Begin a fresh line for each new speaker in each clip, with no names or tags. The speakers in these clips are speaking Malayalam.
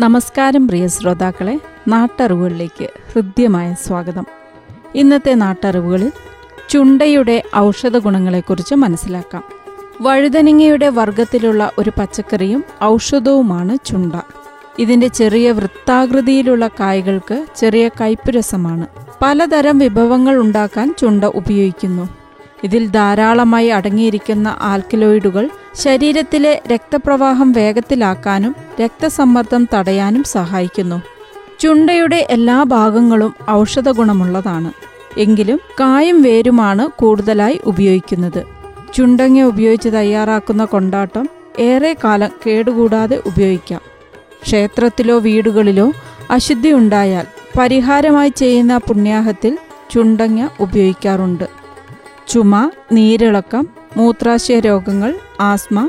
നമസ്കാരം പ്രിയ ശ്രോതാക്കളെ നാട്ടറിവുകളിലേക്ക് ഹൃദ്യമായ സ്വാഗതം. ഇന്നത്തെ നാട്ടറിവുകളിൽ ചുണ്ടയുടെ ഔഷധ ഗുണങ്ങളെക്കുറിച്ച് മനസ്സിലാക്കാം. വഴുതനങ്ങയുടെ വർഗത്തിലുള്ള ഒരു പച്ചക്കറിയും ഔഷധവുമാണ് ചുണ്ട. ഇതിന്റെ ചെറിയ വൃത്താകൃതിയിലുള്ള കായകൾക്ക് ചെറിയ കയ്പുരസമാണ് പലതരം വിഭവങ്ങൾ ഉണ്ടാക്കാൻ ചുണ്ട ഉപയോഗിക്കുന്നു. ഇതിൽ ധാരാളമായി അടങ്ങിയിരിക്കുന്ന ആൽക്കലോയിഡുകൾ ശരീരത്തിലെ രക്തപ്രവാഹം വേഗത്തിലാക്കാനും രക്തസമ്മർദ്ദം തടയാനും സഹായിക്കുന്നു. ചുണ്ടയുടെ എല്ലാ ഭാഗങ്ങളും ഔഷധ ഗുണമുള്ളതാണ് എങ്കിലും കായും വേരുമാണ് കൂടുതലായി ഉപയോഗിക്കുന്നത്. ചുണ്ടങ്ങ ഉപയോഗിച്ച് തയ്യാറാക്കുന്ന കൊണ്ടാട്ടം ഏറെ കാലം കേടുകൂടാതെ ഉപയോഗിക്കാം. ക്ഷേത്രത്തിലോ വീടുകളിലോ അശുദ്ധി ഉണ്ടായാൽ പരിഹാരമായി ചെയ്യുന്ന പുണ്യാഹത്തിൽ ചുണ്ടങ്ങ ഉപയോഗിക്കാറുണ്ട്. ചുമ നീരിളക്കം മൂത്രാശയ രോഗങ്ങൾ ആസ്മ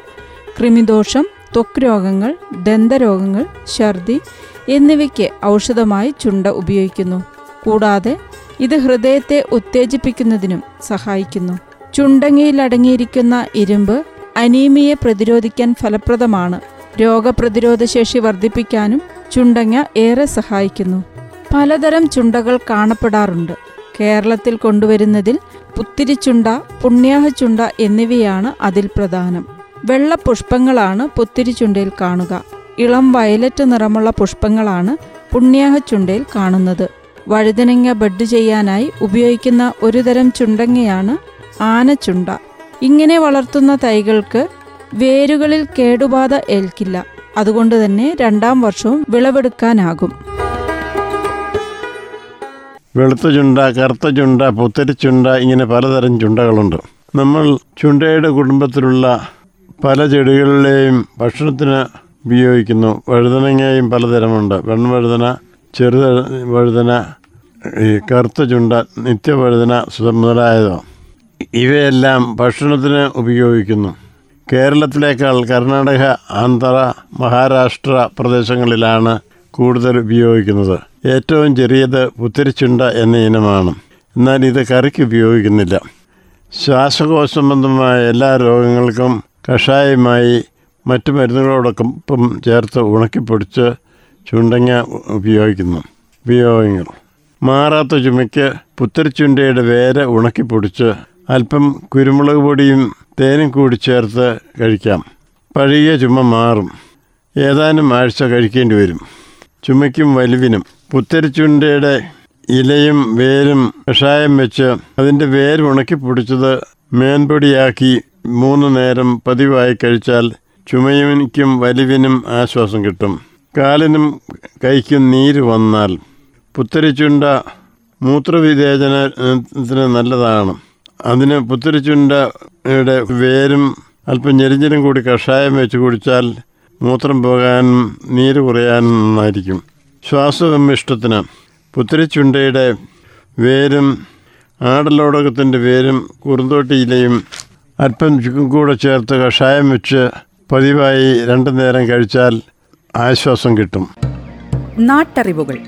കൃമിദോഷം ത്വക്ക് രോഗങ്ങൾ ദന്തരോഗങ്ങൾ ഛർദി എന്നിവയ്ക്ക് ഔഷധമായി ചുണ്ട ഉപയോഗിക്കുന്നു. കൂടാതെ ഇത് ഹൃദയത്തെ ഉത്തേജിപ്പിക്കുന്നതിനും സഹായിക്കുന്നു. ചുണ്ടങ്ങയിൽ അടങ്ങിയിരിക്കുന്ന ഇരുമ്പ് അനീമിയെ പ്രതിരോധിക്കാൻ ഫലപ്രദമാണ്. രോഗപ്രതിരോധ ശേഷി വർദ്ധിപ്പിക്കാനും ചുണ്ടങ്ങ ഏറെ സഹായിക്കുന്നു. പലതരം ചുണ്ടകൾ കാണപ്പെടാറുണ്ട്. കേരളത്തിൽ കൊണ്ടുവരുന്നതിൽ പുത്തിരിച്ചുണ്ട പുണ്യാഹച്ചുണ്ട എന്നിവയാണ് അതിൽ പ്രധാനം. വെള്ള പുഷ്പങ്ങളാണ് പുത്തിരിച്ചുണ്ടയിൽ കാണുക. ഇളം വയലറ്റ് നിറമുള്ള പുഷ്പങ്ങളാണ് പുണ്യാഹച്ചുണ്ടയിൽ കാണുന്നത്. വഴുതനങ്ങ ബഡ് ചെയ്യാനായി ഉപയോഗിക്കുന്ന ഒരുതരം ചുണ്ടങ്ങയാണ് ആനച്ചുണ്ട. ഇങ്ങനെ വളർത്തുന്ന തൈകൾക്ക് വേരുകളിൽ കേടുബാധ ഏൽക്കില്ല. അതുകൊണ്ട് തന്നെ രണ്ടാം വർഷവും വിളവെടുക്കാനാകും.
വെളുത്ത ചുണ്ട കറുത്ത ചുണ്ട പുത്തരി ചുണ്ട ഇങ്ങനെ പലതരം ചുണ്ടകളുണ്ട്. നമ്മൾ ചുണ്ടയുടെ കുടുംബത്തിലുള്ള പല ചെടികളിലെയും ഭക്ഷണത്തിന് ഉപയോഗിക്കുന്നു. വഴുതനങ്ങയും പലതരമുണ്ട്. വെൺവഴുതന ചെറുത വഴുതന ഈ കറുത്ത ചുണ്ട നിത്യവഴുതന മുതലായതോ ഇവയെല്ലാം ഭക്ഷണത്തിന് ഉപയോഗിക്കുന്നു. കേരളത്തിലേക്കാൾ കർണാടക ആന്ധ്ര മഹാരാഷ്ട്ര പ്രദേശങ്ങളിലാണ് കൂടുതൽ ഉപയോഗിക്കുന്നത്. ഏറ്റവും ചെറിയത് പുത്തിരിച്ചുണ്ട എന്ന ഇനമാണ്. എന്നാൽ ഇത് കറിക്ക് ഉപയോഗിക്കുന്നില്ല. ശ്വാസകോശ സംബന്ധമായ എല്ലാ രോഗങ്ങൾക്കും കഷായമായി മറ്റു മരുന്നുകളോടൊപ്പം ചേർത്ത് ഉണക്കിപ്പൊടിച്ച് ചുണ്ടങ്ങ ഉപയോഗിക്കുന്നു. ഉപയോഗങ്ങൾ. മാറാത്ത ചുമയ്ക്ക് പുത്തരിച്ചുണ്ടയുടെ വേര് ഉണക്കിപ്പൊടിച്ച് അല്പം കുരുമുളക് പൊടിയും തേനും കൂടി ചേർത്ത് കഴിക്കാം. പഴകിയ ചുമ മാറും. ഏതാനും ആഴ്ച കഴിക്കേണ്ടി വരും. ചുമയ്ക്കും വലുവിനും. പുത്തരിച്ചുണ്ടയുടെ ഇലയും വേരും കഷായം വെച്ച് അതിന്റെ വേര് ഉണക്കി പൊടിച്ചത് മേൻപൊടിയാക്കി മൂന്ന് നേരം പതിവായി കഴിച്ചാൽ ചുമയുനിക്കും വലിവിനും ആശ്വാസം കിട്ടും. കാലിനും കൈക്കും നീര് വന്നാൽ പുത്തരിച്ചുണ്ട മൂത്രവിവേചനത്തിന് നല്ലതാണ്. അതിന് പുത്തരിച്ചുണ്ടയുടെ വേരും അല്പം ഞെരിഞ്ഞിലും കൂടി കഷായം വെച്ച് കുടിച്ചാൽ മൂത്രം പോകാൻ നീര് കുറയാൻ നന്നായിരിക്കും. ശ്വാസവിഷ്ടത്തിന് പുത്തിരിച്ചുണ്ടയുടെ വേരും ആടലോടകത്തിന്റെ വേരും കുറുന്തോട്ടിയിലയും അല്പം കൂടെ ചേർത്ത് കഷായം വെച്ച് പതിവായി രണ്ടു നേരം കഴിച്ചാൽ ആശ്വാസം കിട്ടും.
നാട്ടറിവുകൾ.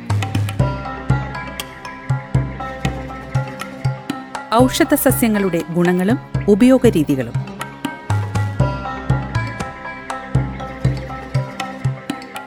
ഔഷധ സസ്യങ്ങളുടെ ഗുണങ്ങളും ഉപയോഗരീതികളും.